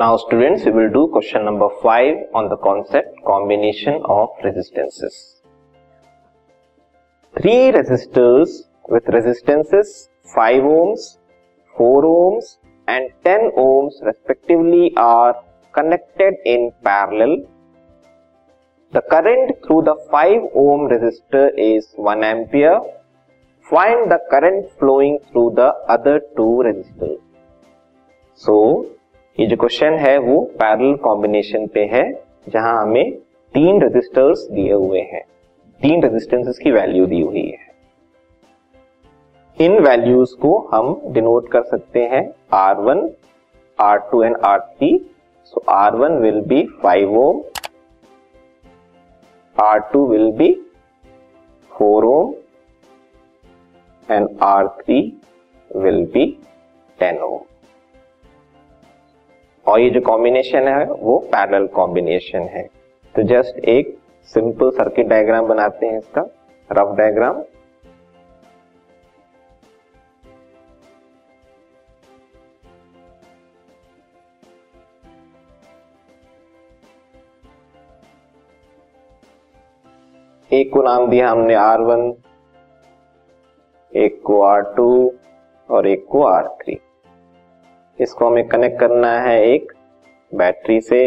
Now students, we will do question number 5 on the concept combination of resistances. Three resistors with resistances 5 ohms, 4 ohms and 10 ohms respectively are connected in parallel. The current through the 5 ohm resistor is 1 ampere. Find the current flowing through the other two resistors. So, ये जो question है वो parallel combination पे है जहाँ हमें तीन resistors दिए हुए हैं। तीन रेजिस्टेंसेस की वैल्यू दी हुई है। इन वैल्यूज़ को हम डिनोट कर सकते हैं R1, R2 and R3 so R one will be five ohm R two will be four ohm and R three will be ten ohm और ये जो कॉम्बिनेशन है, वो पैरेलल कॉम्बिनेशन है। तो जस्ट एक सिंपल सर्किट डायग्राम बनाते हैं इसका। रफ डायग्राम एक को नाम दिया हमने R1 एक को R2 और एक को R3 इसको हमें कनेक्ट करना है एक बैटरी से,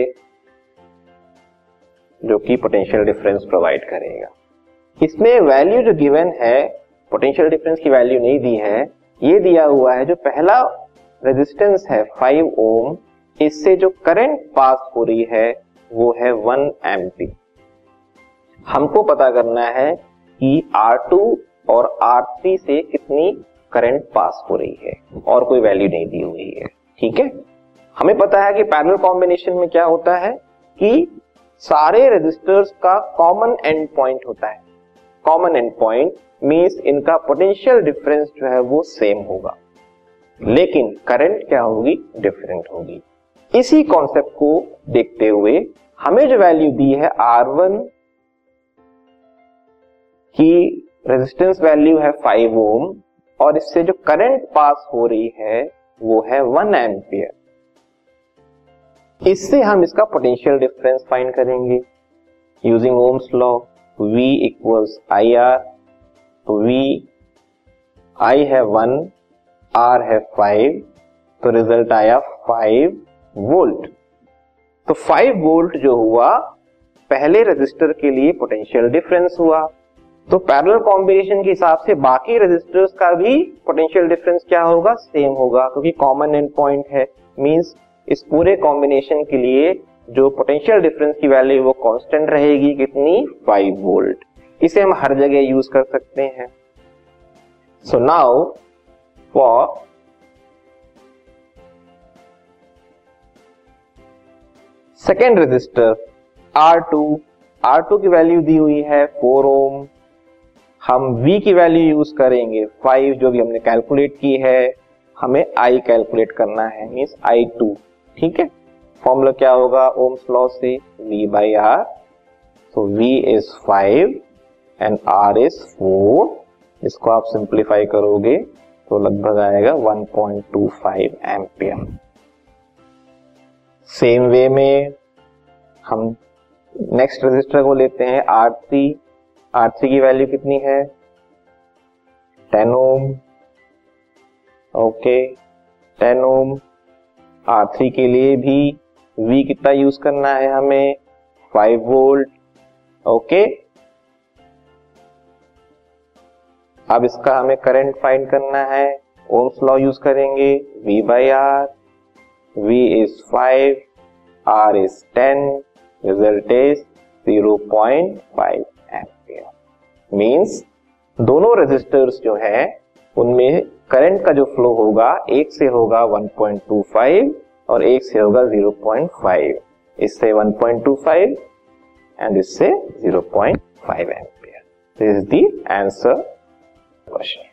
जो कि पोटेंशियल डिफरेंस प्रोवाइड करेगा। इसमें वैल्यू जो गिवन है पोटेंशियल डिफरेंस की वैल्यू नहीं दी है, ये दिया हुआ है जो पहला रेजिस्टेंस है 5 ओम इससे जो करंट पास हो रही है, वो है 1 एम्पी हमको पता करना है कि R2 और R3 से कितनी करंट पास हो रही है, और कोई वैल्यू नहीं दी हुई है। ठीक है? हमें पता है कि पैरेलल कॉम्बिनेशन में क्या होता है कि सारे रेजिस्टर्स का कॉमन एंड पॉइंट होता है। कॉमन एंड पॉइंट मीन्स इनका पोटेंशियल डिफरेंस जो है वो सेम होगा। लेकिन करंट क्या होगी? डिफरेंट होगी। इसी कॉन्सेप्ट को देखते हुए हमें जो वैल्यू दी है आर वन की रेजिस्टेंस वैल्यू है 5 ओम और इससे जो करंट पास हो रही है वो है वन एम्पियर इससे हम इसका पोटेंशियल डिफरेंस फाइंड करेंगे. Using Ohm's law V equals I R तो V, I है वन R है फाइव तो रिज़ल्ट आया फाइव वोल्ट तो फाइव वोल्ट जो हुआ, पहले रजिस्टर के लिए पोटेंशियल डिफरेंस हुआ. तो पैरेलल कॉम्बिनेशन के हिसाब से बाकी रेजिस्टर्स का भी पोटेंशियल डिफरेंस क्या होगा? सेम होगा, क्योंकि कॉमन एंड पॉइंट है। मींस इस पूरे कॉम्बिनेशन के लिए जो पोटेंशियल डिफरेंस की वैल्यू वो कांस्टेंट रहेगी कितनी? 5 वोल्ट इसे हम हर जगह यूज़ कर सकते हैं। So now for second resistor R2 R2 की वैल्यू दी हुई है 4 ओम हम V की वैल्यू यूज़ करेंगे. 5 जो भी हमने कैलकुलेट की है, हमें I कैलकुलेट करना है मीन्स आई टू ठीक है? फॉर्मूला क्या होगा? ओम्स लॉ से V बाई आर तो V is 5 and R is 4 इसको आप सिंप्लीफाई करोगे तो लगभग आएगा 1.25 एम्पियर सेम वे में हम नेक्स्ट रजिस्टर को लेते हैं R3 आर थ्री की वैल्यू कितनी है? Ten ohm. Okay ten ohm. R three के लिए भी वी कितना यूज़ करना है हमें? फाइव वोल्ट ओके अब इसका हमें करंट फाइंड करना है। ओम्स लॉ यूज़ करेंगे। V by R V is five R is ten result is zero point five means दोनों रेजिस्टर्स जो है, उनमें करंट का जो फ्लो होगा, एक से होगा 1.25 और एक से होगा 0.5 इससे 1.25 एंड इससे 0.5 ampere this is the answer question